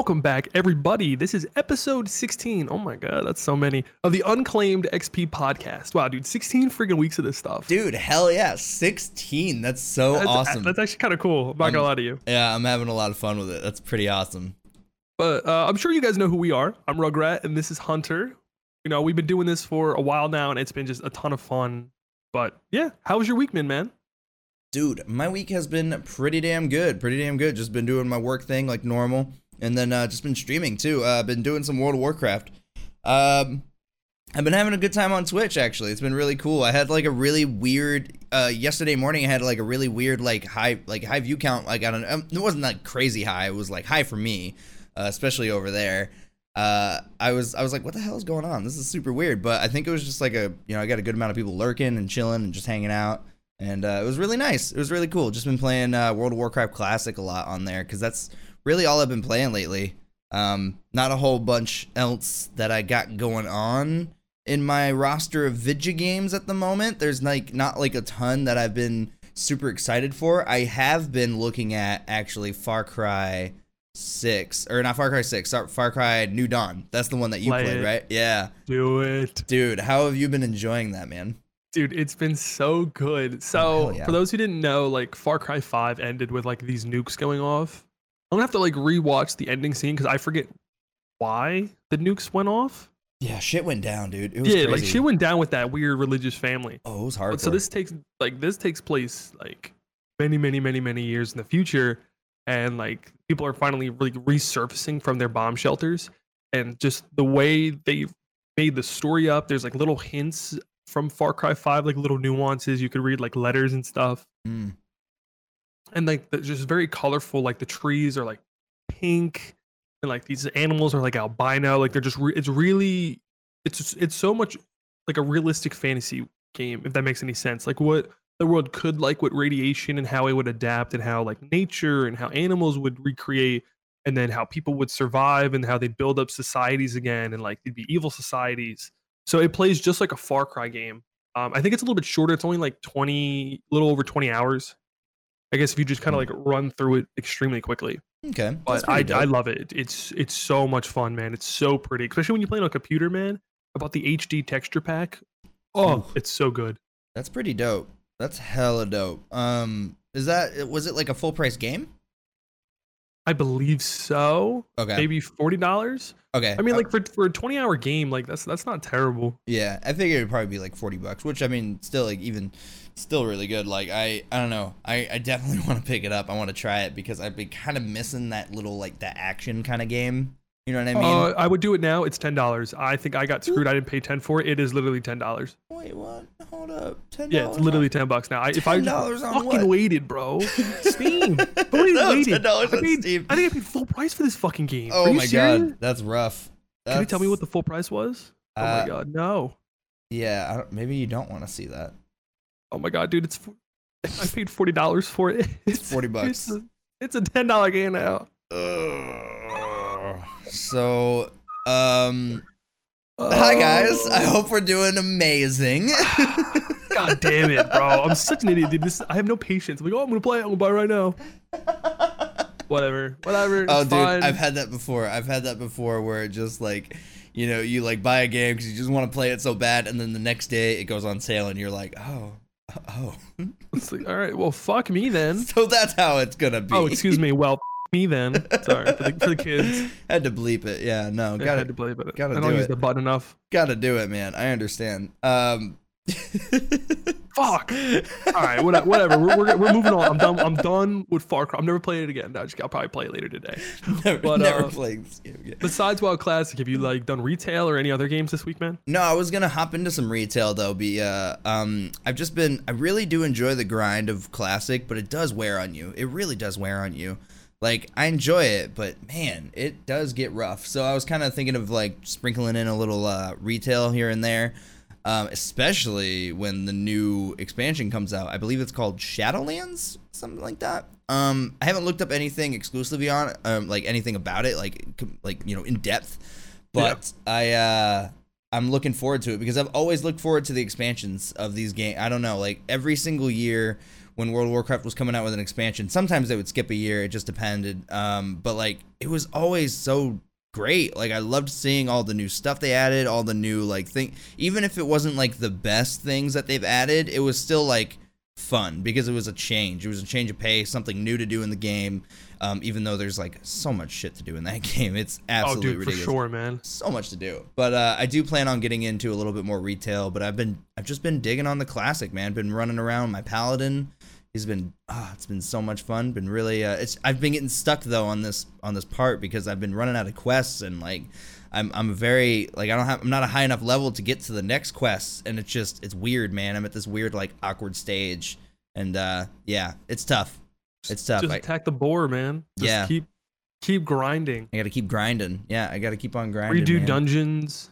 welcome back, everybody. This is episode 16. Oh my god, that's so many of the Unclaimed XP podcast. Wow, dude, 16 freaking weeks of this stuff. Dude, hell yeah, 16. That's so that's, awesome. That's actually kind of cool. I'm not gonna Um, lie to you. yeah, I'm having a lot of fun with it. That's pretty awesome. But uh, I'm sure you guys know who we are. I'm Rugrat, and this is Hunter. You know, we've been doing this for a while now, and it's been just a ton of fun. But yeah, how was your week, man? Man, Dude, my week has been pretty damn good. Pretty damn good. Just been doing my work thing like normal. And then uh, just been streaming too. Uh, been doing some World of Warcraft. Um, I've been having a good time on Twitch actually. It's been really cool. I had like a really weird uh yesterday morning I had like a really weird like high like high view count like I don't know. It wasn't like crazy high. It was like high for me, uh, especially over there. Uh I was I was like what the hell is going on? This is super weird, but I think it was just like a, you know, I got a good amount of people lurking and chilling and just hanging out. And uh, it was really nice. It was really cool. Just been playing uh, World of Warcraft Classic a lot on there because that's really all I've been playing lately. Um, not a whole bunch else that I got going on in my roster of Vidya games at the moment. There's like not like a ton that I've been super excited for. I have been looking at actually Far Cry Six or not Far Cry Six, Far- Far Cry New Dawn. That's the one that you Play played, it. right? Yeah, do it, dude. How have you been enjoying that, man? dude. It's been so good. Oh, So hell yeah. for those who didn't know, like Far Cry 5 ended with like these nukes going off. I'm gonna have to like rewatch the ending scene because I forget why the nukes went off. Yeah, shit went down, dude. It was Yeah, crazy. like shit went down with that weird religious family. Oh, it was hard. So this takes like this takes place like many many many many years in the future and like people are finally like resurfacing from their bomb shelters and just the way they made the story up there's like little hints from Far Cry 5 like little nuances you could read like letters and stuff Mm. And like just very colorful like the trees are like pink and like these animals are like albino like they're just re- it's really it's it's so much like a realistic fantasy game if that makes any sense like what the world could like with radiation and how it would adapt and how like nature and how animals would recreate and then how people would survive and how they'd build up societies again and like they'd be evil societies. So it plays just like a far cry game. Um, i think it's a little bit shorter it's only like 20 a little over 20 hours i guess if you just kind of like run through it extremely quickly Okay, but I, I love it it's it's so much fun man it's so pretty especially when you play on a computer man about the hd texture pack oh Oof. it's so good That's pretty dope. That's hella dope. Um, is that was it like a full price game? I believe so Okay. maybe $40 Okay. i mean Uh, like for, for a 20 hour game like that's that's not terrible yeah, I think it'd probably be like forty bucks, which I mean, still like even, still really good. Like I, I don't know. I, I definitely want to pick it up. I want to try it because I've been kind of missing that little like the action kind of game. You know what I mean? uh, i would do it now it's $10 i think i got screwed i didn't pay 10 for it it is literally $10 Wait, what? Hold up. $10 yeah it's literally 10 bucks now I, if i $10 just on fucking what? waited bro steam I waited, No. $10 I on paid- Steam. I think I paid full price for this fucking game. Oh my serious? god, that's rough. Can you tell me what the full price was? Oh Uh, my god, no. Yeah, I don't, maybe you don't want to see that. Oh my god, dude, it's I paid forty dollars for it. It's 40 It's bucks. a, it's a ten dollar game now. Ugh. So, um, hi guys. I Oh, hope we're doing amazing. God damn it, bro! I'm such an idiot, dude. This I have no patience. I'm like, oh, I'm gonna play it. I'm gonna buy it right now. Whatever, whatever. oh, dude, fine. I've had that before. I've had that before where it just like, you know, you like buy a game because you just want to play it so bad, and then the next day it goes on sale, and you're like, oh, oh. It's like, all right, well, fuck me then. so that's how it's gonna be. Oh, excuse me. Well, me then. Sorry for the, for the kids. had to bleep it. Yeah, no, I gotta had to play, but gotta I don't do use it. the button enough. gotta do it, man. I understand. Um. Fuck. All right, what- whatever. We're, we're, we're moving on. I'm done. I'm done with Far Cry. I'm never playing it again. No, just, I'll probably play it later today. never, But, never uh, played this game again. Besides WoW Classic, have you like done retail or any other games this week, man? No, I was gonna hop into some retail though. Be uh, um, I've just been. I really do enjoy the grind of classic, but it does wear on you. It really does wear on you. Like I enjoy it, but man, it does get rough. So I was kind of thinking of like sprinkling in a little uh, retail here and there, um, especially when the new expansion comes out. I believe it's called Shadowlands, something like that. Um, I haven't looked up anything exclusively on, um, like anything about it, like like you know in depth. But I uh, I'm looking forward to it because I've always looked forward to the expansions of these games. I don't know, like every single year when World of Warcraft was coming out with an expansion. Sometimes they would skip a year; it just depended. Um, but like it was always so great. Like I loved seeing all the new stuff they added, all the new like thing. Even if it wasn't like the best things that they've added, it was still like fun because it was a change. It was a change of pace, something new to do in the game. Um, even though there's like so much shit to do in that game, it's absolutely oh, dude, ridiculous. for sure, man. So much to do. But uh, I do plan on getting into a little bit more retail. But I've been I've just been digging on the classic, man. Been running around my paladin. He's been ah, it's been so much fun. Been really uh, it's I've been getting stuck though on this on this part because I've been running out of quests and like I'm I'm very like I don't have I'm not a high enough level to get to the next quest and it's just it's weird, man. I'm at this weird like awkward stage and uh yeah, it's tough. It's tough. Just I, attack the boar, man. Just Yeah. keep keep grinding. I got to keep grinding. Yeah, I got to keep on grinding. Redo man. dungeons.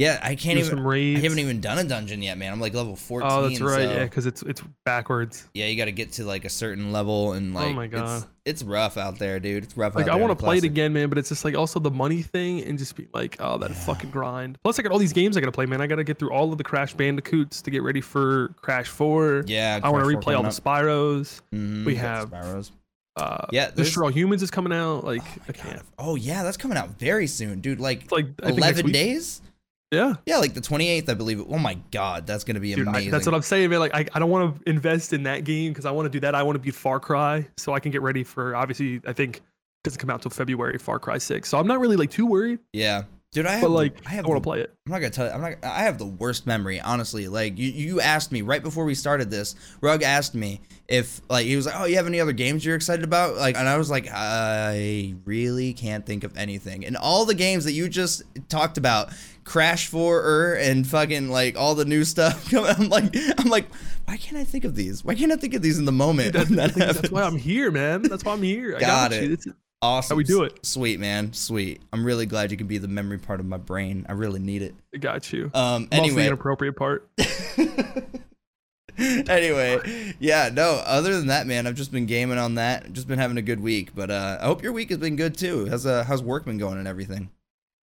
Yeah, I can't do even. I haven't even done a dungeon yet, man. I'm like level 14. Oh, that's right. so- Yeah, because it's it's backwards. yeah, you got to get to like a certain level and like Oh my God. it's rough out there, dude. It's rough Like I want to play it again, man. But it's just like also the money thing and just be like, oh, that Yeah. fucking grind. Plus, I got all these games I gotta play, man. I gotta get through all of the Crash Bandicoots to get ready for Crash Four. Yeah, I want to replay all the Spyros. Mhm, we have- Spyros. Uh, Yeah, Destroy All Humans is coming out. Like Oh, I can't. Oh yeah, that's coming out very soon, dude. Like It's like I think 11 week. days? Yeah, Yeah, like the 28th, I believe. Oh my god, that's gonna be dude, I, amazing. that's what I'm saying, man. Like I, I don't want to invest in that game because I want to do that. I want to beat Far Cry so I can get ready for. Obviously, I think it doesn't come out till February. Far Cry Six. So I'm not really like too worried, yeah, dude. I have. but like I I, want to play it. I'm not gonna tell you. I'm not. I have the worst memory, honestly. Like you, you asked me right before we started this. Rug asked me if like he was like, "Oh, you have any other games you're excited about?" Like, and I was like, I really can't think of anything. And all the games that you just talked about, Crash 4 and fucking like all the new stuff. I'm like, I'm like, why can't I think of these? Why can't I think of these in the moment? Dude, that's, that that's why? I'm here, man. That's why I'm here. I Got got, it. you. Awesome. how we do it. Sweet man, sweet. I'm really glad you can be the memory part of my brain. I really need it. I got you. Um. Mostly the Anyway. inappropriate part. anyway, yeah, no, other than that, man, I've just been gaming on that. Just been having a good week. But uh I hope your week has been good too. How's uh how's work been going and everything?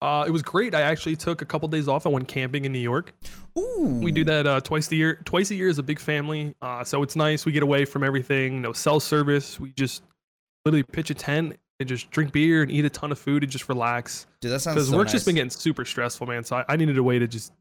Uh, it was great. I actually took a couple days off. I went camping in New York. Ooh. We do that uh, twice a year. Twice a year is a big family, uh, so it's nice. We get away from everything. No cell service. We just literally pitch a tent and just drink beer and eat a ton of food and just relax. Dude, that sounds Because so work's nice. just been getting super stressful, man. So I, I needed a way to just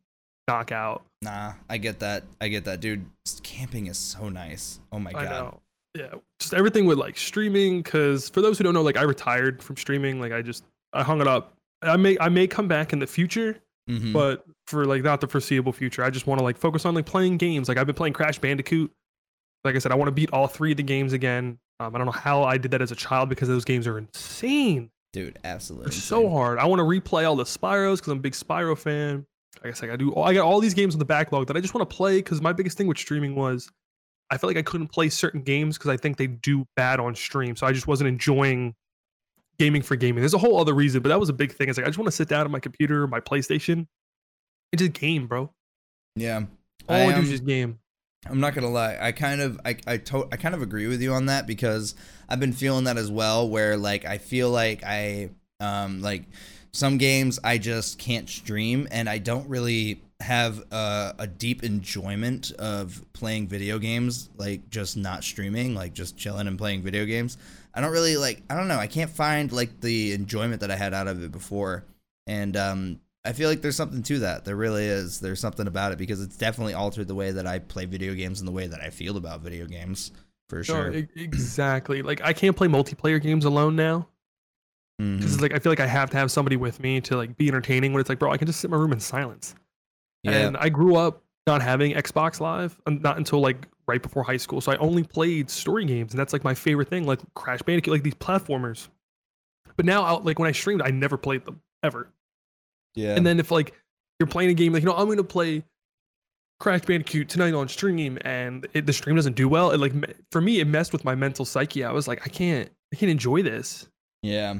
knock out. Nah, I get that. I get that, dude. Camping is so nice. Oh my I god. know. Yeah, just everything with like streaming. Because for those who don't know, like I retired from streaming. Like I just I hung it up. I may I may come back in the future, Mhm. but for like not the foreseeable future. I just want to like focus on like playing games. Like I've been playing Crash Bandicoot. Like I said, I want to beat all three of the games again. Um, I don't know how I did that as a child because those games are insane. dude, They're absolutely. so hard. I want to replay all the Spyros because I'm a big Spyro fan. I guess I got do. I got all these games in the backlog that I just want to play because my biggest thing with streaming was I felt like I couldn't play certain games because I think they do bad on stream. So I just wasn't enjoying gaming for gaming. There's a whole other reason, but that was a big thing. It's like I just want to sit down on my computer, my PlayStation, and just game, bro. Yeah. All I, I, do um, is just game. I'm not gonna lie. I kind of, I, I, to- I kind of agree with you on that because I've been feeling that as well. Where like I feel like I, um, like some games I just can't stream, and I don't really have a, a deep enjoyment of playing video games. Like just not streaming, like just chilling and playing video games. I don't really like. I don't know. I can't find like the enjoyment that I had out of it before, and um, I feel like there's something to that. There really is. There's something about it because it's definitely altered the way that I play video games and the way that I feel about video games for sure. exactly. Like I can't play multiplayer games alone now mm-hmm. because it's like I feel like I have to have somebody with me to like be entertaining. When it's like, bro, I can just sit in my room in silence. Yeah. And I grew up not having Xbox Live, not until like right before high school. So I only played story games, and that's like my favorite thing, like Crash Bandicoot, like these platformers. But now, out like when I streamed, I never played them ever. Yeah. And then if like you're playing a game, like you know, I'm gonna play Crash Bandicoot tonight on stream, and it, the stream doesn't do well. It like for me, it messed with my mental psyche. I was like, I can't, I can't enjoy this. yeah.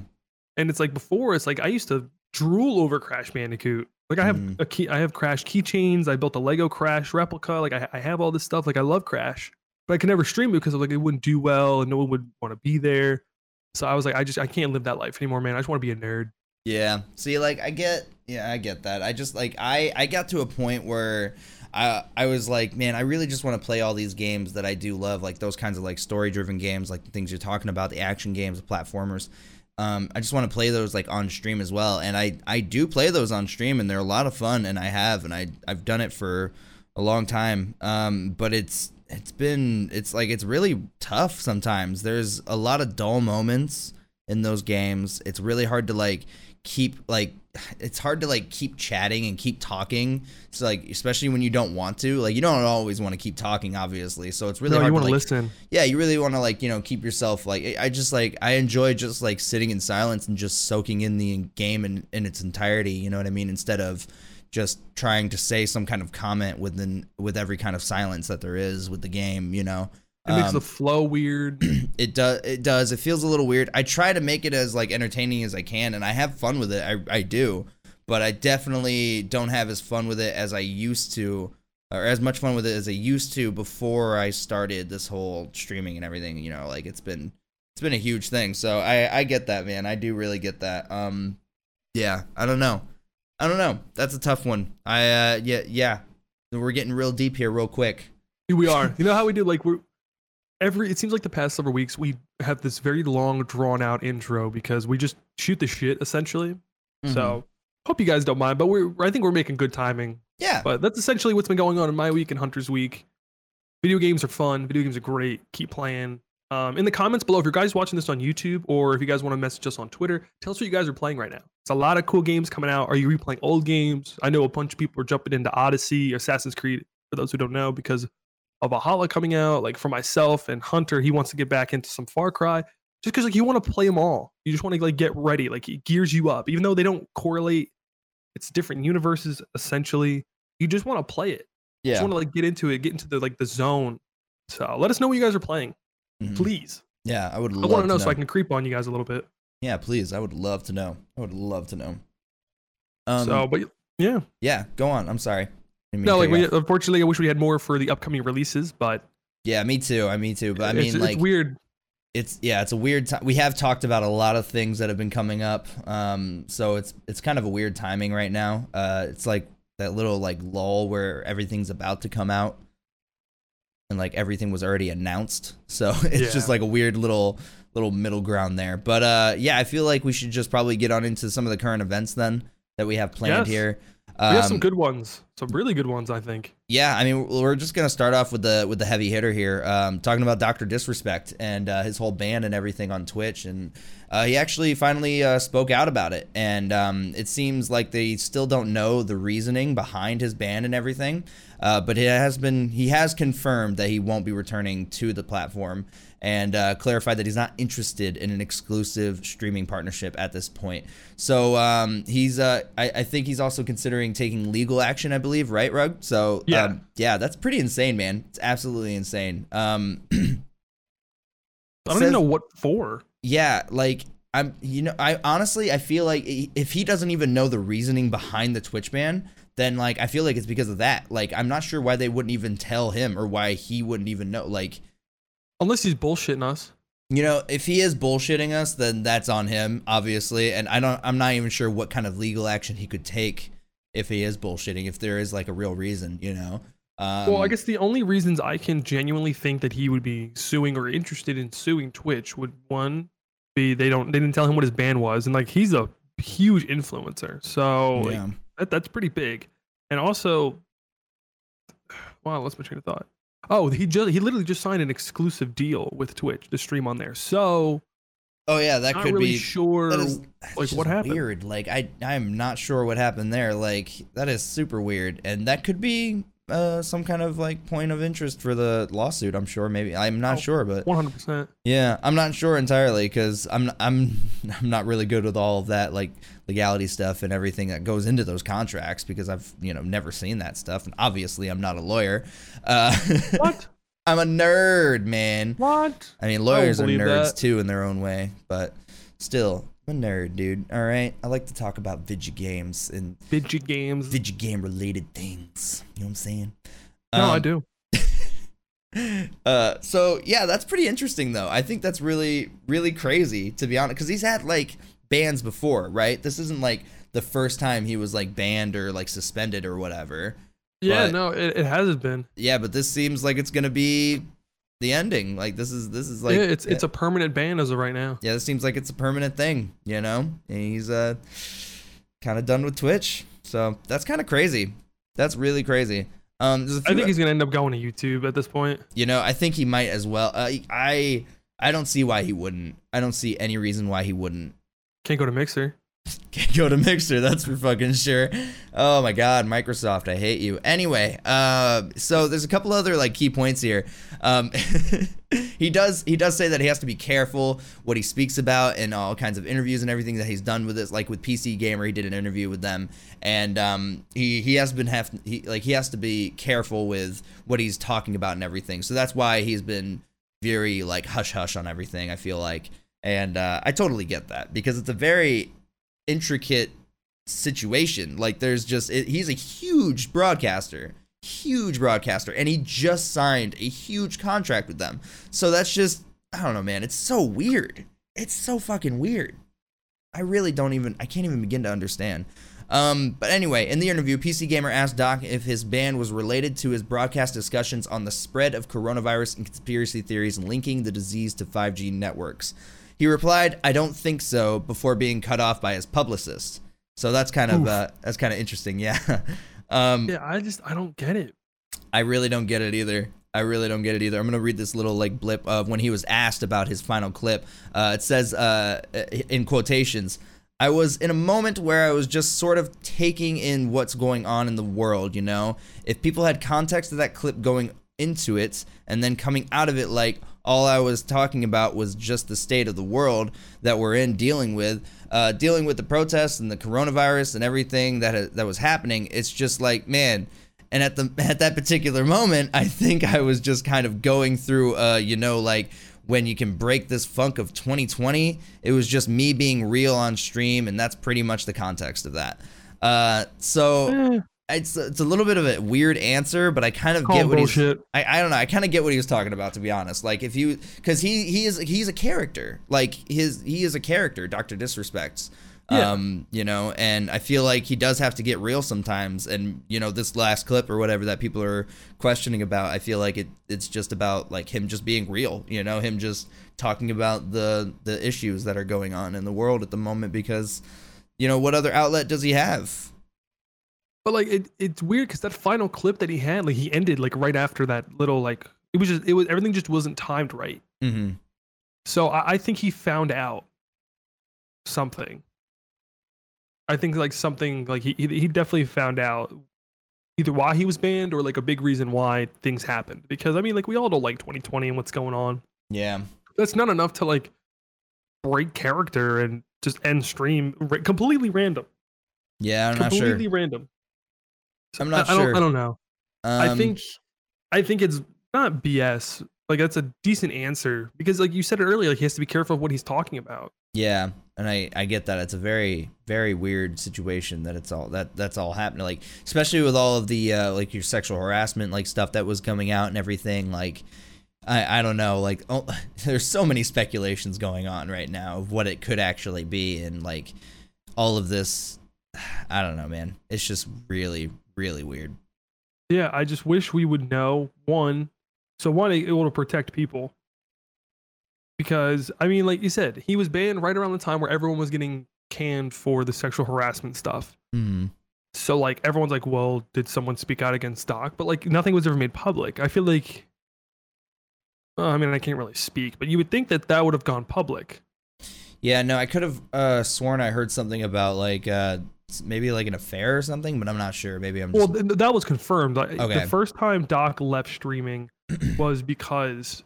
And it's like before, it's like I used to drool over Crash Bandicoot. Like I have Mhm. a key, I have Crash keychains. I built a Lego Crash replica. Like I, I have all this stuff. Like I love Crash, but I could never stream it because like it wouldn't do well, and no one would want to be there. So I was like, I just I can't live that life anymore, man. I just want to be a nerd. Yeah. See, like I get, yeah, I get that. I just like I I got to a point where I I was like, man, I really just want to play all these games that I do love, like those kinds of like story driven games, like the things you're talking about, the action games, the platformers. Um, I just want to play those like on stream as well, and I I do play those on stream, and they're a lot of fun, and I have, and I I've done it for a long time. Um, but it's it's been it's like it's really tough sometimes. There's a lot of dull moments in those games. It's really hard to like keep like it's hard to like keep chatting and keep talking. So like especially when you don't want to. Like you don't always want to keep talking obviously. So it's really no, hard you want to to like, listen. yeah, you really want to like, you know, keep yourself like I just like I enjoy just like sitting in silence and just soaking in the game in, in its entirety, you know what I mean, instead of just trying to say some kind of comment within with every kind of silence that there is with the game, you know. It makes Um, the flow weird. it does it does. It feels a little weird. I try to make it as like entertaining as i can and i have fun with it. I, I do. But i definitely don't have as fun with it as i used to or as much fun with it as i used to before i started this whole streaming and everything you know like it's been it's been a huge thing. So i i get that man. I do really get that. Um yeah i don't know. I don't know. That's a tough one. I uh yeah yeah. We're getting real deep here real quick. Here we are. You know how we do like we're every it seems like the past several weeks we have this very long drawn out intro because we just shoot the shit essentially. Mm-hmm. So hope you guys don't mind, but we're I think we're making good timing. yeah But that's essentially what's been going on in my week and Hunter's week. Video games are fun. Video games are great. Keep playing. Um, in the comments below, if you guys watching this on YouTube or if you guys want to message us on Twitter, tell us what you guys are playing right now. It's a lot of cool games coming out. Are you replaying old games? I know a bunch of people are jumping into Odyssey, Assassin's Creed, for those who don't know, because of Valhalla coming out. Like for myself and Hunter, he wants to get back into some Far Cry just because like you want to play them all. You just want to like get ready. Like it gears you up, even though they don't correlate. It's different universes essentially. You just want to play it yeah just want to like get into it, get into the like the zone. So let us know what you guys are playing, Mhm. please. yeah i would I want to know so I can creep on you guys a little bit. Yeah, please. I would love to know. I would love to know. Um, so, but yeah, yeah, go on. I'm sorry. Mean no, like we unfortunately I wish we had more for the upcoming releases, but yeah, me too. I me too. But I mean, it's like, weird. it's yeah, it's a weird time. We have talked about a lot of things that have been coming up. Um, so it's it's kind of a weird timing right now. Uh, it's like that little like lull where everything's about to come out, and like everything was already announced. So it's just like a weird little little middle ground there. But uh, yeah, I feel like we should just probably get on into some of the current events then that we have planned Yes. here. We have some Um, good ones, some really good ones, I think. yeah, I mean, we're just gonna start off with the with the heavy hitter here, um, talking about Doctor Disrespect and uh, his whole ban and everything on Twitch, and uh, he actually finally uh, spoke out about it, and um, it seems like they still don't know the reasoning behind his ban and everything, uh, but it has been he has confirmed that he won't be returning to the platform, and uh, clarified that he's not interested in an exclusive streaming partnership at this point. So um, he's, uh, I, I think he's also considering taking legal action, I believe, right, Rug? So Yeah. um, yeah, that's pretty insane, man. It's absolutely insane. Um, I don't says- even know what for. yeah, like I'm, you know, I honestly I feel like if he doesn't even know the reasoning behind the Twitch ban, then like I feel like it's because of that. Like I'm not sure why they wouldn't even tell him or why he wouldn't even know. Like Unless he's bullshitting us. You know, if he is bullshitting us, then that's on him, obviously. And I don't I'm not even sure what kind of legal action he could take if he is bullshitting, if there is like a real reason, you know. Um, well, I guess the only reasons I can genuinely think that he would be suing or interested in suing Twitch would one be they don't they didn't tell him what his ban was, and like he's a huge influencer, so like, that, that's pretty big. And also, wow, what's my train of thought? Oh, he just he literally just signed an exclusive deal with Twitch to stream on there. So Oh yeah, that could really be sure. that is that's like, what happened? Weird. Like I I'm not sure what happened there. Like that is super weird, and that could be uh some kind of like point of interest for the lawsuit. I'm sure. Maybe I'm not Oh. sure, but One hundred percent. yeah, I'm not sure entirely because I'm I'm I'm not really good with all of that like legality stuff and everything that goes into those contracts because I've you know never seen that stuff, and obviously I'm not a lawyer. Uh, What? I'm a nerd, man. What? I mean, lawyers are nerds that. too in their own way, but still, I'm a nerd, dude. All right, I like to talk about video games and Video games. video game related things. You know what I'm saying? no, I Um, do. Uh, so yeah, that's pretty interesting though. I think that's really, really crazy to be honest, because he's had like bans before, right? This isn't like the first time he was like banned or like suspended or whatever. Yeah, But- no, it, it hasn't been. Yeah, but this seems like it's gonna be the ending. Like this is this is like yeah, it's it's a permanent ban as of right now. yeah, this seems like it's a permanent thing, you know? And he's uh kind of done with Twitch. So that's kind of crazy. That's really crazy. Um, I think he's gonna end up going to YouTube at this point. you know, I think he might as well. Uh, I I don't see why he wouldn't. I don't see any reason why he wouldn't. Can't go to Mixer. Can't go to Mixer, that's for fucking sure. Oh my god, Microsoft, I hate you. Anyway, uh, so there's a couple other like key points here. Um, he does he does say that he has to be careful what he speaks about in all kinds of interviews and everything that he's done with this. Like with PC Gamer, he did an interview with them, and um, he he has been have he like he has to be careful with what he's talking about and everything. So that's why he's been very like hush hush on everything. I feel like, and uh, I totally get that because it's a very intricate situation. Like there's just it, he's a huge broadcaster, huge broadcaster, and he just signed a huge contract with them. So that's just I don't know, man. It's so weird. It's so fucking weird. I really don't even I can't even begin to understand. Um, but anyway, in the interview, PC Gamer asked Doc if his ban was related to his broadcast discussions on the spread of coronavirus and conspiracy theories linking the disease to 5G networks. He replied, "I don't think so," before being cut off by his publicist. So that's kind of uh, that's kind of interesting, yeah. um, Yeah, I just I don't get it. I really don't get it either. I really don't get it either. I'm gonna read this little like blip of when he was asked about his final clip. Uh, it says uh, in quotations, "I was in a moment where I was just sort of taking in what's going on in the world. You know, if people had context of that clip going into it and then coming out of it like all I was talking about was just the state of the world that we're in dealing with, uh, dealing with the protests and the coronavirus and everything that that was happening. It's just like, man." And at the at that particular moment, I think I was just kind of going through, uh, you know, like when you can break this funk of 2020. It was just me being real on stream, and that's pretty much the context of that. Uh, so It's it's a little bit of a weird answer, but I kind of call get what he's bullshit. I, I don't know. I kind of get what he was talking about, to be honest. Like if you, because he he is he's a character. Like his he is a character. Doctor Disrespects. Yeah. Um, you know, and I feel like he does have to get real sometimes. And you know, this last clip or whatever that people are questioning about, I feel like it it's just about like him just being real. You know, him just talking about the the issues that are going on in the world at the moment. Because, you know, what other outlet does he have? But like it, it's weird because that final clip that he had, like he ended like right after that little like it was just it was everything just wasn't timed right. Mm-hmm. So I, I think he found out something. I think like something like he he definitely found out either why he was banned or like a big reason why things happened. Because I mean, like we all don't like 2020 and what's going on. Yeah. That's not enough to like break character and just end stream completely random. Yeah. I'm not sure. completely random. So I'm not I, I don't. I don't know. I Um, think I think it's not BS. Like that's a decent answer because like you said it earlier, like he has to be careful of what he's talking about. Yeah, and I I get that. It's a very very weird situation that it's all that that's all happening. Like especially with all of the uh, like your sexual harassment like stuff that was coming out and everything. Like I I don't know. Like oh, there's so many speculations going on right now of what it could actually be, and like all of this. I don't know, man. It's just really really weird. Yeah, I just wish we would know one. So one, it will protect people. Because I mean, like you said, he was banned right around the time where everyone was getting canned for the sexual harassment stuff. Hmm. So like everyone's like, well, did someone speak out against Doc? But like nothing was ever made public. I feel like, well, I mean, I can't really speak, but you would think that that would have gone public. Yeah, no, I could have uh, sworn I heard something about like uh, maybe like an affair or something, but I'm not sure. Maybe I'm just Well, th- that was confirmed. Okay. The first time Doc left streaming was because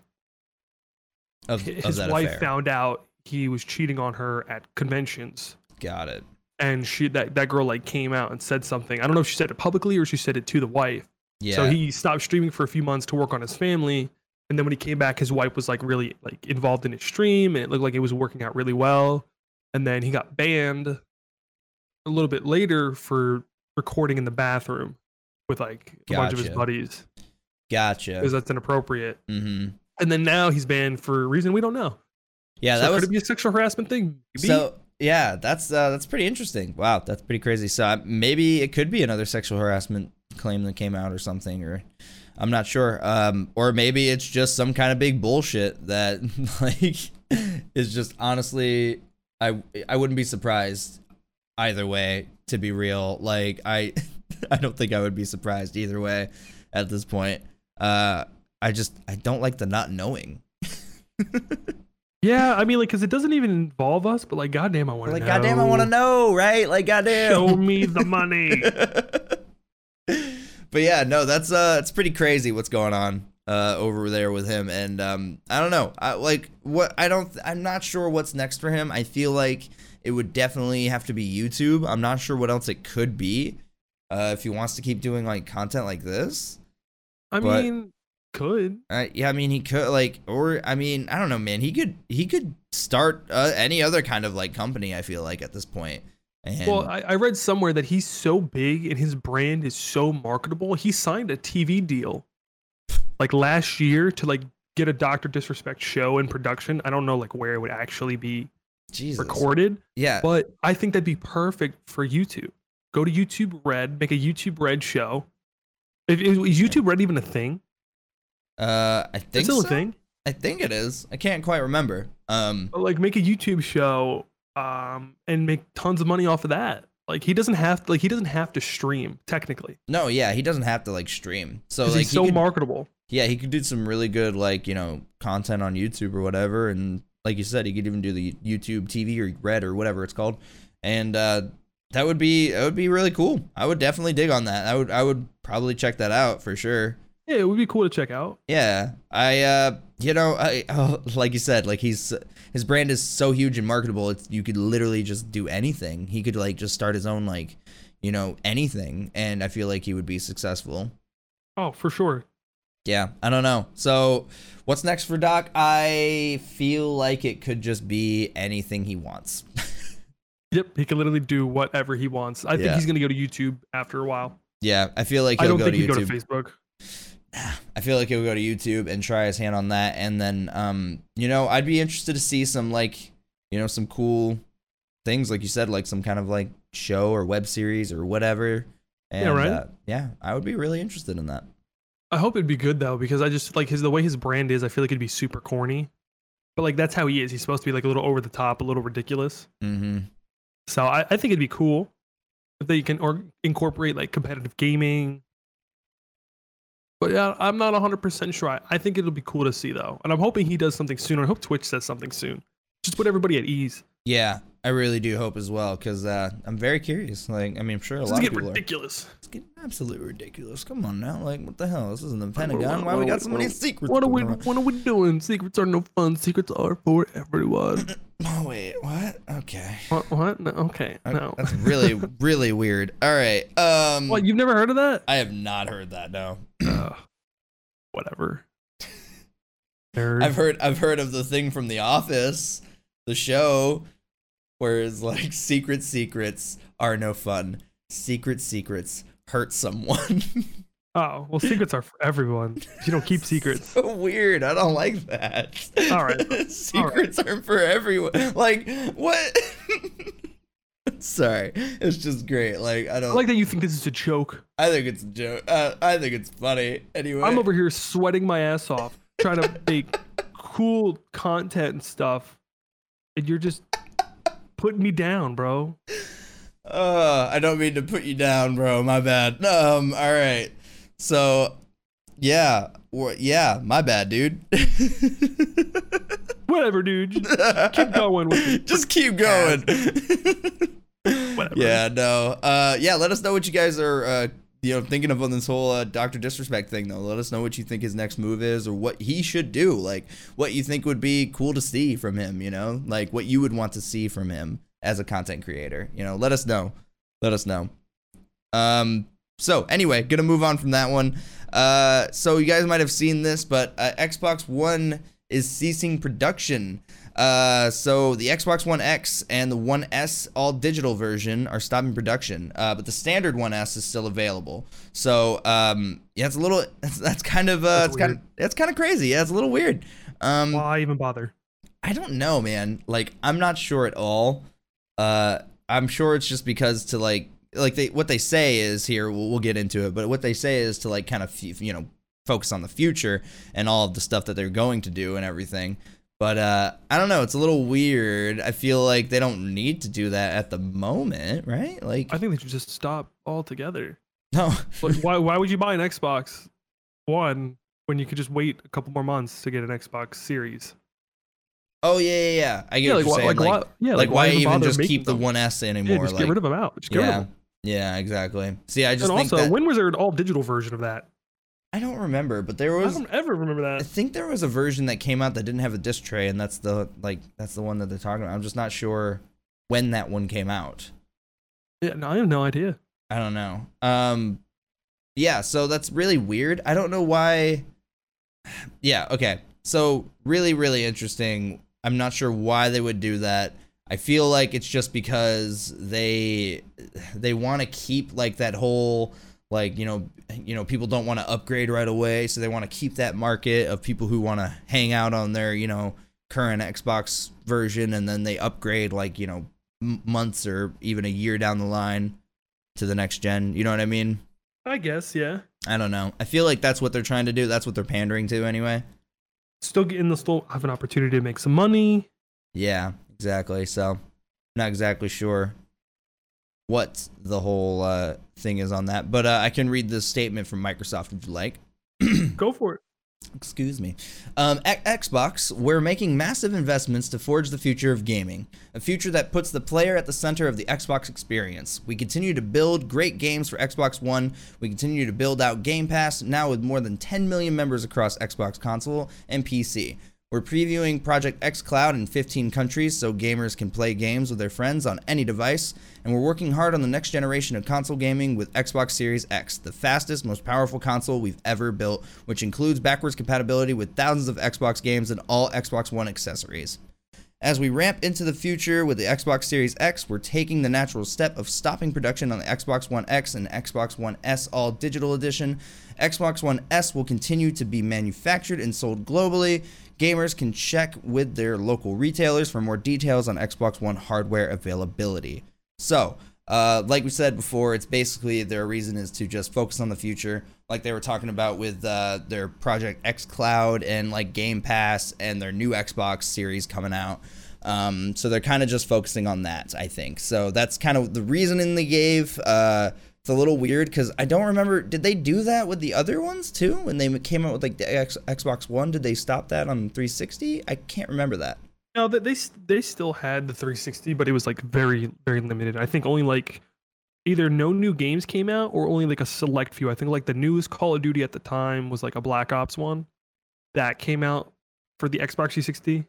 of, hi- of his that wife affair. found out he was cheating on her at conventions. Got it. And she that, that girl like came out and said something. I don't know if she said it publicly or she said it to the wife. Yeah. So he stopped streaming for a few months to work on his family. And then when he came back, his wife was like really like involved in his stream and it looked like it was working out really well. And then he got banned a little bit later for recording in the bathroom with like a bunch of his buddies gotcha. because that's inappropriate. Mm-hmm. And then now he's banned for a reason we don't know. Yeah, so that could was it be a sexual harassment thing? So. Yeah, that's uh, that's pretty interesting. Wow, that's pretty crazy. So uh, maybe it could be another sexual harassment claim that came out or something, or I'm not sure. Um, or maybe it's just some kind of big bullshit that like is just honestly, I I wouldn't be surprised either way. To be real, like I I don't think I would be surprised either way at this point. Uh, I just I don't like the not knowing. Yeah, I mean, like, because it doesn't even involve us, but like, goddamn, I want to know. Like, know. goddamn, I want to know, right? Like, goddamn. Show me the money. but yeah, no, that's uh, it's pretty crazy what's going on uh over there with him, and um, I don't know, I like what I don't, I'm not sure what's next for him. I feel like it would definitely have to be YouTube. I'm not sure what else it could be, uh, if he wants to keep doing like content like this. I But- mean, could. Uh, yeah, I mean he could like, or I mean I don't know, man. He could he could start uh, any other kind of like company. I feel like at this point. And Well, I, I read somewhere that he's so big and his brand is so marketable. He signed a TV deal like last year to like get a Doctor Disrespect show in production. I don't know like where it would actually be Jesus. recorded, Yeah. but I think that'd be perfect for YouTube. Go to YouTube Red, make a YouTube Red show. Is, is YouTube Red even a thing? Uh, I think It's still so. a thing. I think it is. I can't quite remember. Um, But like make a YouTube show um and make tons of money off of that. Like he doesn't have to like he doesn't have to stream technically. no, yeah, he doesn't have to like stream. So like he's he so could- marketable. yeah, he could do some really good like you know content on YouTube or whatever, and like you said, he could even do the YouTube TV or Red or whatever it's called, and uh, that would be that would be really cool. I would definitely dig on that. I would I would probably check that out for sure. Yeah, it would be cool to check out. Yeah, I uh, you know, I oh, like you said, like he's his brand is so huge and marketable. It's you could literally just do anything. He could like just start his own like, you know, anything, and I feel like he would be successful. Oh, for sure. Yeah, I don't know. So, what's next for Doc? I feel like it could just be anything he wants. Yep, he can literally do whatever he wants. I think he's gonna go to YouTube after a while. yeah, I feel like I he'll don't go think to he'd go YouTube. to Facebook. I feel like he'll go to YouTube and try his hand on that, and then, um, you know, I'd be interested to see some like, you know, some cool things, like you said, like some kind of like show or web series or whatever. And, Yeah, right. Uh, yeah, I would be really interested in that. I hope it'd be good though, because I just like his the way his brand is. I feel like it'd be super corny, but like that's how he is. He's supposed to be like a little over the top, a little ridiculous. Mm-hmm. So I, I think it'd be cool if they can or incorporate like competitive gaming. But yeah, I'm not 100% sure. I, I think it'll be cool to see though. And I'm hoping he does something soon. I hope Twitch says something soon. Just put everybody at ease. Yeah, I really do hope as well, because uh, I'm very curious. Like, I mean, I'm sure a This lot of people are. ridiculous. It's getting absolutely ridiculous. Come on now, like what the hell? This isn't the Pentagon. Why we got we- so many secrets? What are we what are we doing? Secrets are no fun. Secrets are for everyone. Oh wait, what? Okay, what what? No, okay. Uh, No. that's really really weird. All right, um, What, you've never heard of that? I have not heard that. No, uh, whatever. Nerd. I've heard I've heard of the thing from The Office, the show, where it's like secret secrets are no fun. Secret secrets hurt someone. Oh, well, secrets are for everyone. You don't keep secrets. so weird. I don't like that. All right. Secrets aren't for everyone. Like what? Sorry, it's just great. Like I I don't. like that you think this is a joke. I think it's a joke. Uh, I think it's funny. Anyway, I'm over here sweating my ass off trying to make cool content and stuff, and you're just putting me down, bro. Uh, I don't mean to put you down, bro. My bad. Um, all right. So, yeah, yeah, my bad, dude. Whatever, dude. Just keep going. Just keep going. Whatever. yeah, no. Uh, yeah. Let us know what you guys are, uh, you know, thinking of on this whole uh, Doctor Disrespect thing, though. Let us know what you think his next move is, or what he should do. Like, what you think would be cool to see from him. You know, like what you would want to see from him as a content creator. You know, let us know. Let us know. Um. So anyway, gonna move on from that one. Uh. So you guys might have seen this, but uh, Xbox One is ceasing production. Uh, so the Xbox One X and the One S all digital version are stopping production, uh, but the standard One S is still available. So um, yeah, it's a little that's, that's kind of uh, That's it's kind of it's kind of crazy. Yeah, it's a little weird. Um, Why even bother? I don't know, man. Like, I'm not sure at all. Uh, I'm sure it's just because to like like they what they say is here. We'll, we'll get into it, but what they say is to like kind of you know focus on the future and all of the stuff that they're going to do and everything. But uh, I don't know. It's a little weird. I feel like they don't need to do that at the moment, right? Like I think they should just stop altogether. no, Like, why why would you buy an Xbox One when you could just wait a couple more months to get an Xbox Series? oh yeah, yeah, yeah. I get Yeah, what like, you're why, saying. like, Like, why, yeah, like, why, even just keep the? One S anymore? Yeah, just like, get rid of them out. Just get rid of yeah, them. yeah, exactly. See, I just And also, that when was there an all digital version of that? I don't remember, but there was. I don't ever remember that. I think there was a version that came out that didn't have a disc tray, and that's the like that's the one that they're talking about. I'm just not sure when that one came out. Yeah, no, I have no idea. I don't know. Um, yeah, so that's really weird. I don't know why. Yeah, okay. So really, really interesting. I'm not sure why they would do that. I feel like it's just because they they want to keep like that whole like you know you know people don't want to upgrade right away, so they want to keep that market of people who want to hang out on their you know current Xbox version and then they upgrade like you know m- months or even a year down the line to the next gen. You know what I mean? I guess, yeah. I don't know. I feel like that's what they're trying to do. That's what they're pandering to anyway. Still getting the still have an opportunity to make some money. Yeah, exactly. So, not exactly sure what the whole uh, thing is on that, but uh, I can read the statement from Microsoft if you like. Go for it. Excuse me. Um, X- Xbox, we're making massive investments to forge the future of gaming, a future that puts the player at the center of the Xbox experience. We continue to build great games for Xbox One. We continue to build out Game Pass, now with more than 10 million members across Xbox console and PC. We're previewing Project xCloud in 15 countries so gamers can play games with their friends on any device, and we're working hard on the next generation of console gaming with Xbox Series X, the fastest, most powerful console we've ever built, which includes backwards compatibility with thousands of Xbox games and all Xbox One accessories. As we ramp into the future with the Xbox Series X, we're taking the natural step of stopping production on the Xbox One X and Xbox One S All Digital Edition. Xbox One S will continue to be manufactured and sold globally. Gamers can check with their local retailers for more details on Xbox One hardware availability. So, uh, like we said before, it's basically their reason is to just focus on the future, like they were talking about with uh, their Project xCloud and like Game Pass and their new Xbox series coming out. Um, so they're kind of just focusing on that, I think. So that's kind of the reasoning they gave. Uh, it's a little weird because I don't remember. Did they do that with the other ones too? When they came out with like the X- Xbox One, did they stop that on 360? I can't remember that. No, they they they still had the 360, but it was like very very limited. I think only like either no new games came out or only like a select few. I think like the newest Call of Duty at the time was like a Black Ops one that came out for the Xbox 360.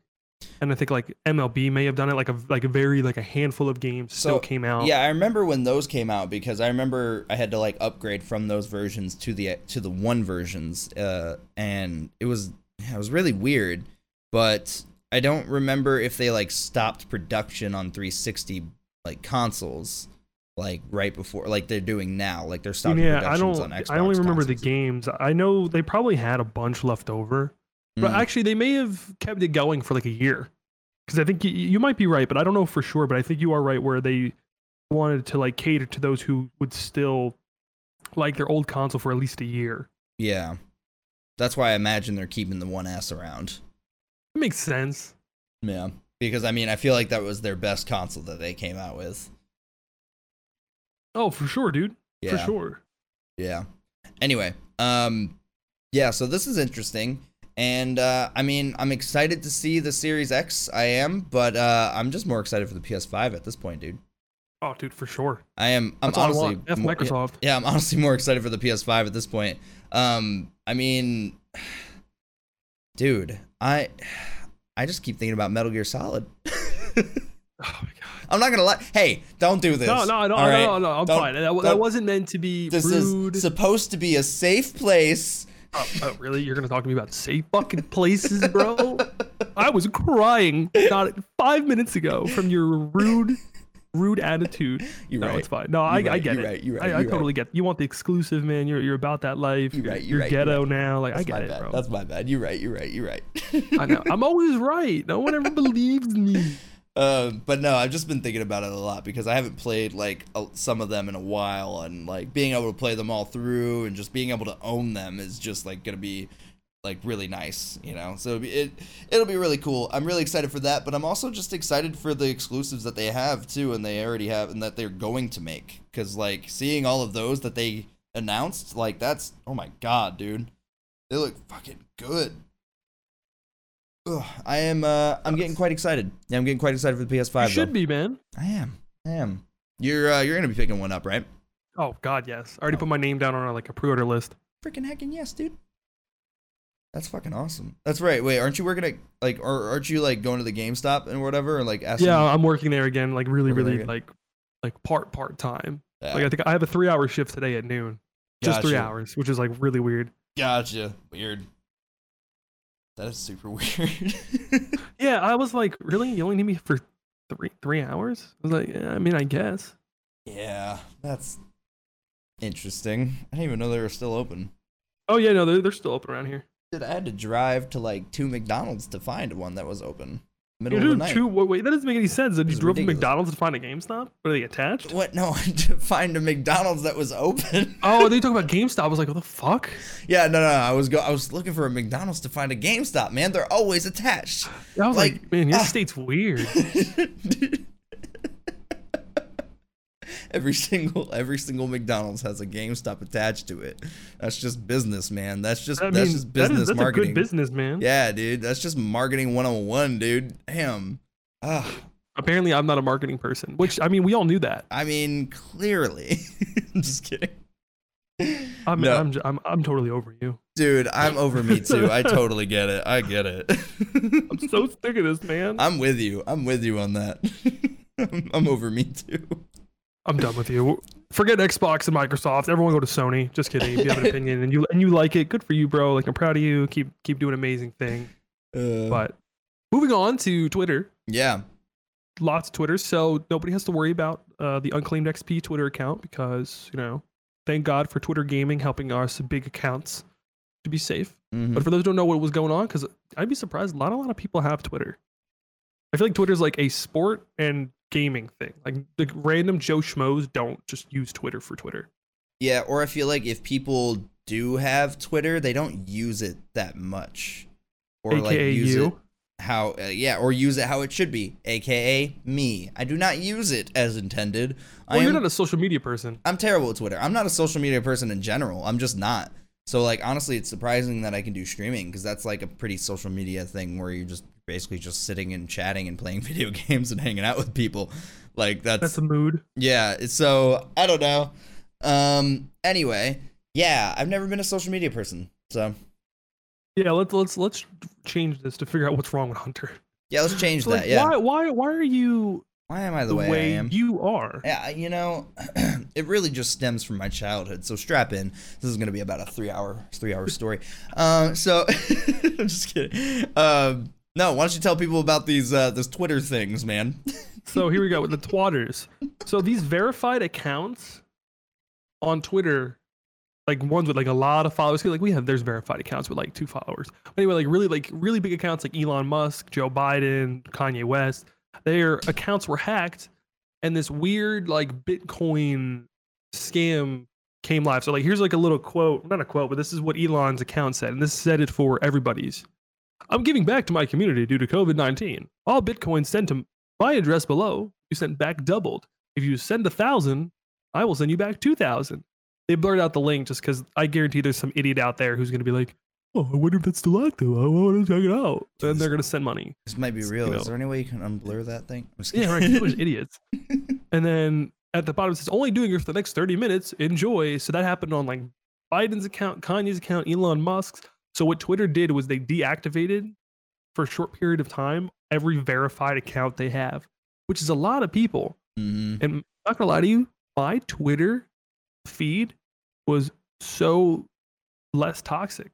And I think like MLB may have done it like a like a very like a handful of games still came out. Yeah, I remember when those came out because I remember I had to like upgrade from those versions to the to the one versions, uh, and it was it was really weird. But I don't remember if they like stopped production on 360 like consoles like right before like they're doing now. Like they're stopping yeah, I don't. on Xbox. I only remember the games. I know they probably had a bunch left over, but Mm. actually they may have kept it going for like a year. Because I think you, you might be right, but I don't know for sure. But I think you are right where they wanted to like cater to those who would still like their old console for at least a year. yeah, that's why I imagine they're keeping the One S around. It makes sense. Yeah, because I mean I feel like that was their best console that they came out with. Oh, for sure, dude. Yeah. For sure. Yeah. Anyway, um, yeah. So this is interesting, and uh, I mean, I'm excited to see the Series X. I am, but uh, I'm just more excited for the PS5 at this point, dude. Oh, dude, for sure. I am. I'm That's honestly. F more- Microsoft. Yeah, I'm honestly more excited for the PS5 at this point. Um, I mean, dude, I, I just keep thinking about Metal Gear Solid. Oh my god. I'm not gonna lie. Hey, don't do this. No, no, no, all right? no, no. I'm Don't- fine. That, that wasn't meant to be This rude. is supposed to be a safe place. Oh, oh, really? You're gonna talk to me about safe fucking places, bro? I was crying not five minutes ago from your rude, rude attitude. You're no, right. it's fine. No, I, You're I get you're it. right, you're right, I, I you're right. totally get. You want the exclusive, man. You're you're about that life. You're You're, right, you're you're right, you're ghetto now. Like I get it, bad. bro. That's my bad. You're right. You're right. You're right. I know. I'm always right. No one ever believes me. Uh, but no, I've just been thinking about it a lot because I haven't played like a, some of them in a while, and like being able to play them all through and just being able to own them is just like gonna be like really nice, you know. So it'll be, it it'll be really cool. I'm really excited for that, but I'm also just excited for the exclusives that they have too, and they already have, and that they're going to make. Cause like seeing all of those that they announced, like that's oh my god, dude, they look fucking good. Ugh, I am. Uh, I'm getting quite excited. Yeah, I'm getting quite excited for the PS5. You should though. be, man. I am. I am. You're uh, you're gonna be picking one up, right? Oh God, yes. I already Oh. put my name down on like a pre-order list. Freaking heckin' yes, dude. That's fucking awesome. That's right. Wait, aren't you working at like, or aren't you like going to the GameStop and whatever, or like asking? Yeah, I'm working there again, like really, really like like part part time. Yeah. Like I think I have a three hour shift today at noon. Just three hours, which is like really weird. Gotcha. Weird. That is super weird. Yeah, I was like, really? You only need me for three three hours? I was like, yeah, I mean, I guess. yeah, that's interesting. I didn't even know they were still open. Oh yeah, no, they're, they're still open around here. Dude, I had to drive to like two McDonald's to find one that was open. Middle You of the do night. two. Wait, wait, that doesn't make any sense. Did you drove to ridiculous. McDonald's to find a GameStop? Are they attached? What? No, to find a McDonald's that was open. Oh, they talk about GameStop. I was like, what the fuck? yeah, no, no, I was go. I was looking for a McDonald's to find a GameStop. Man, they're always attached. I was like, Like, man, your ah. state's weird. every single every single McDonald's has a GameStop attached to it. That's just business, man. That's just I that's mean, just business that's marketing. a good business, man. Yeah, dude, that's just marketing 101, dude. Damn. Ah, Apparently, I'm not a marketing person, which I mean, we all knew that. I mean, clearly. I'm just kidding. I'm, No. I'm, I'm, I'm totally over you. Dude, I'm over me too. I totally get it. I get it. I'm so sick of this, man. I'm with you. I'm with you on that. I'm, I'm over me too. I'm done with you. Forget Xbox and Microsoft. Everyone go to Sony. Just kidding. If you have an opinion and you and you like it, good for you, bro. Like I'm proud of you. Keep keep doing amazing thing. Uh, But moving on to Twitter. yeah, Lots of Twitter, so nobody has to worry about uh, the unclaimed XP Twitter account because you know, thank God for Twitter gaming helping us big accounts to be safe. mhm. But for those who don't know what was going on, because I'd be surprised, a lot, a lot of people have Twitter. I feel like Twitter's like a sport and gaming thing. Like the random Joe schmoes don't just use Twitter for Twitter. yeah. Or I feel like if people do have Twitter, they don't use it that much, or like use you. it how uh, yeah, or use it how it should be, aka me. I do not use it as intended. I Well, you're not a social media person. I'm terrible at Twitter. I'm not a social media person in general. I'm just not. So like honestly, it's surprising that I can do streaming because that's like a pretty social media thing where you're just basically just sitting and chatting and playing video games and hanging out with people. Like that's, That's a mood. yeah. So I don't know. Um. Anyway, yeah, I've never been a social media person. So Yeah, let's let's let's change this to figure out what's wrong with Hunter. yeah, let's change So, that. like, Yeah. Why why why are you Why am I the, the way, way, I am? you are? Yeah, you know, it really just stems from my childhood. So strap in. This is gonna be about a three hour three hour story. Um, so I'm just kidding. Um, no, why don't you tell people about these uh, those Twitter things, man? So here we go with the twatters. So these verified accounts on Twitter, like ones with like a lot of followers, like we have there's verified accounts with like two followers. But anyway, like really like really big accounts like Elon Musk, Joe Biden, Kanye West, their accounts were hacked, and this weird like Bitcoin scam came live. So like here's like a little quote, not a quote, but this is what Elon's account said, and this said it for everybody's. I'm giving back to my community due to COVID 19. All Bitcoin sent to my address below, you sent back doubled. If you send a thousand, I will send you back two thousand. They blurred out the link just because I guarantee there's some idiot out there who's gonna be like, "Oh, I wonder if that's still active. I want to check it out." And they're gonna send money. This might be You real. know. Is there any way you can unblur that thing? I'm just Yeah, right. kidding. People are idiots. And then at the bottom it says, "Only doing it for the next thirty minutes. Enjoy." So that happened on like Biden's account, Kanye's account, Elon Musk's. So what Twitter did was they deactivated for a short period of time every verified account they have, which is a lot of people. Mhm. And I'm not gonna lie to you, my Twitter feed was so less toxic.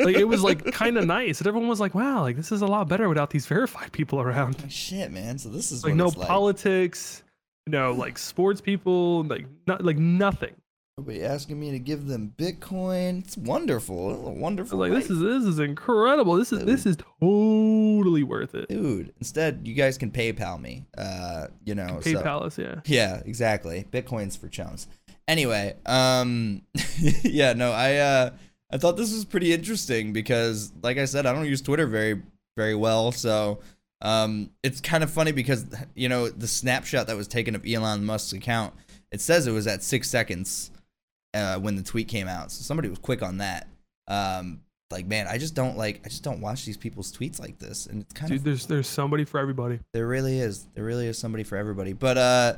Like it was like kind of nice, and everyone was like, "Wow, like this is a lot better without these verified people around." Shit, man. So this is Like no like. politics, no like sports people, like not like nothing. Nobody asking me to give them Bitcoin. It's wonderful. It's wonderful. like, this is this is incredible. This is this is totally worth it. dude. Instead, you guys can PayPal me. Uh, you know, so- PayPal us, yeah. Yeah, exactly. Bitcoins for chums. Anyway, um yeah, no, I uh I thought this was pretty interesting because like I said, I don't use Twitter very very well, so um it's kind of funny because you know, the snapshot that was taken of Elon Musk's account, it says it was at 6 seconds uh when the tweet came out. So somebody was quick on that. Um like man, I just don't like I just don't watch these people's tweets like this and it's kind Dude, of Dude, there's there's somebody for everybody. there really is. There really is somebody for everybody. But uh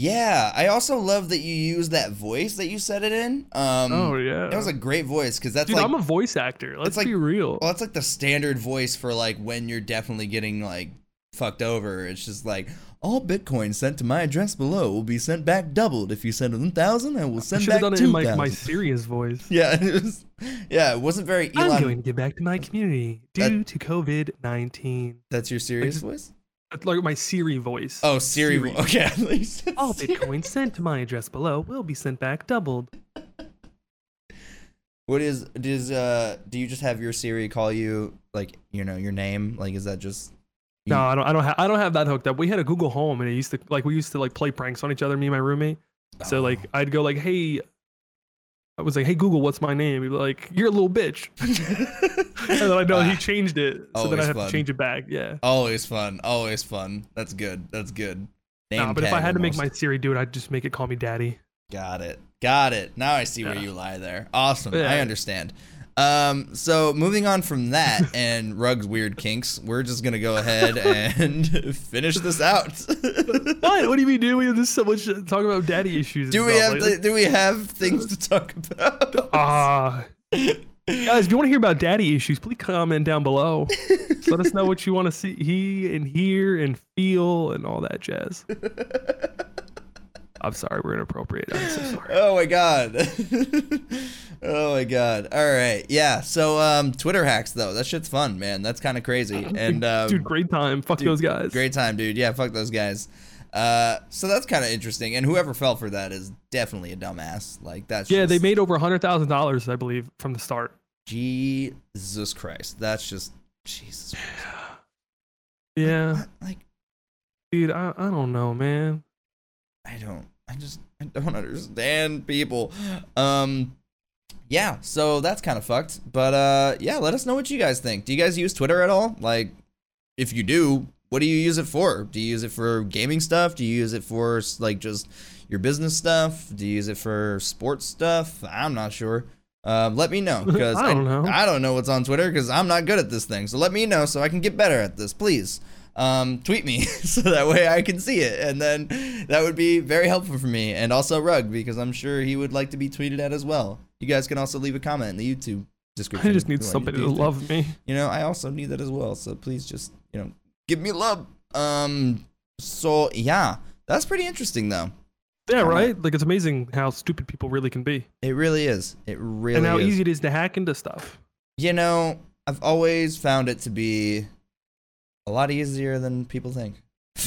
yeah, I also love that you use that voice that you said it in. Um oh yeah. That was a great voice cuz that's Dude, like I'm a voice actor. Let's like- be real. well, that's like the standard voice for like when you're definitely getting like fucked over. It's just like all Bitcoin sent to my address below will be sent back doubled. If you send one thousand, I will I send should have back done it two in like my serious voice. Yeah, it was, yeah, it wasn't very I'm going to get back to my community That- due to COVID nineteen. That's your serious just- voice? Like my Siri voice. Oh, Siri. Siri. Okay. You said All. Bitcoin sent to my address below will be sent back doubled. What is does uh do you just have your Siri call you like you know your name like is that just you- No, I don't. I don't have. I don't have that hooked up. We had a Google Home, and it used to like we used to like play pranks on each other, me and my roommate. So like Oh. I'd go like, hey, I was like, hey Google, what's my name? He'd be like, you're a little bitch. and then I know he Ah, changed it, so then I have fun. to change it back. Yeah. always fun, always fun. That's good. That's good. Name Nah, but if I had to make my almost. Siri do it, I'd just make it call me daddy. got it, got it. Now I see where you lie there. Awesome. Yeah. I understand. Um, so moving on from that and Rug's weird kinks, we're just gonna go ahead and finish this out. What? What do you mean, dude? We have this so much to talk about daddy issues. do we have do we have things to talk about? Ah. Guys, if you want to hear about daddy issues, please comment down below. Let us know what you want to see, he and hear and feel and all that jazz. I'm sorry, we're inappropriate. I'm so sorry. Oh my god. oh my god. All right. Yeah. So um Twitter hacks though. That shit's fun, man. That's kind of crazy. And um, dude, great time. Fuck dude, those guys. great time, dude. Yeah, fuck those guys. Uh so that's kind of interesting. And whoever fell for that is definitely a dumbass. Like that's Yeah, they made over a hundred thousand dollars, I believe, from the start. Jesus Christ. That's just Jesus. Yeah, What? Like dude, I, I don't know, man. I don't I just I don't understand people. Um yeah, so that's kind of fucked. But uh yeah, let us know what you guys think. Do you guys use Twitter at all? Like if you do, what do you use it for? Do you use it for gaming stuff? Do you use it for like just your business stuff? Do you use it for sports stuff? I'm not sure. Um, let me know because I don't know. I don't know what's on Twitter because I'm not good at this thing. So let me know so I can get better at this, please. Um, tweet me so that way I can see it, and then that would be very helpful for me. And also Rug because I'm sure he would like to be tweeted at as well. You guys can also leave a comment in the YouTube description. I just need somebody to love me. you know, I also need that as well. So please just, you know, give me love. Um so yeah, that's pretty interesting though. Yeah, right. Like it's amazing how stupid people really can be, It really is. It really is. and how is. easy it is to hack into stuff. You know, I've always found it to be a lot easier than people think.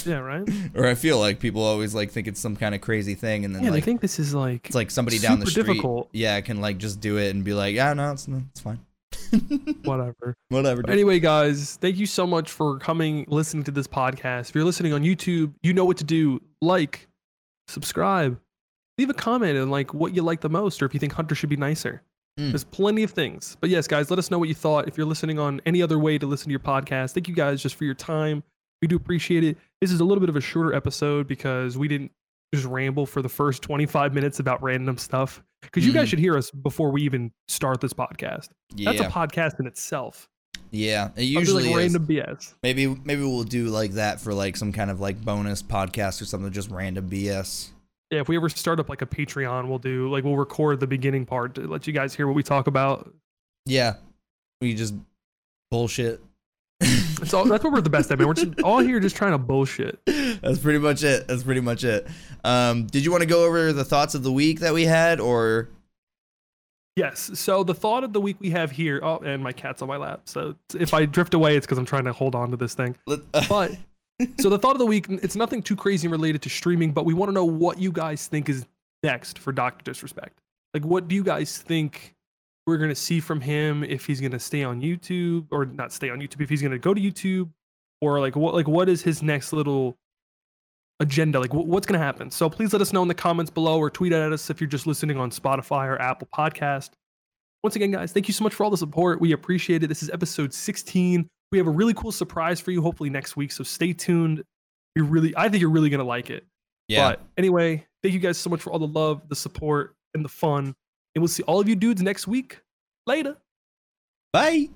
Yeah, right. Or I feel like people always like think it's some kind of crazy thing and then Yeah, they like think this is like it's like somebody down the street difficult. yeah, can like just do it and be like, "Yeah, no, it's no, it's fine." whatever. Whatever. dude. Anyway, guys, thank you so much for coming, listening to this podcast. If you're listening on YouTube, you know what to do. Like, subscribe, leave a comment and like what you like the most, or if you think Hunter should be nicer. Mm. There's plenty of things. But yes, guys, let us know what you thought. If you're listening on any other way to listen to your podcast, thank you guys just for your time. We do appreciate it. This is a little bit of a shorter episode because we didn't just ramble for the first 25 minutes about random stuff. Because you guys Mhm. should hear us before we even start this podcast. yeah. That's a podcast in itself. yeah. It usually like is. random BS. Maybe maybe we'll do like that for like some kind of like bonus podcast or something, just random BS. Yeah, if we ever start up like a Patreon, we'll do like we'll record the beginning part to let you guys hear what we talk about. Yeah, we just bullshit. It's all that's what we're the best at, man. We're just all here just trying to bullshit. That's pretty much it. That's pretty much it. Um, did you want to go over the thoughts of the week that we had, or Yes. So the thought of the week we have here. Oh, and my cat's on my lap. So if I drift away, it's because I'm trying to hold on to this thing. let, But so the thought of the week, it's nothing too crazy related to streaming, but we want to know what you guys think is next for Doctor Disrespect. Like, what do you guys think we're gonna see from him if he's gonna stay on YouTube or not stay on YouTube, if he's gonna go to YouTube, or like what like what is his next little agenda? Like wh- what's gonna happen? So please let us know in the comments below or tweet at us if you're just listening on Spotify or Apple Podcast. Once again, guys, thank you so much for all the support. We appreciate it. This is episode 16. We have a really cool surprise for you, hopefully next week. So stay tuned. You really, I think you're really gonna like it. Yeah. But anyway, thank you guys so much for all the love, the support, and the fun. And we'll see all of you dudes next week. Later. Bye.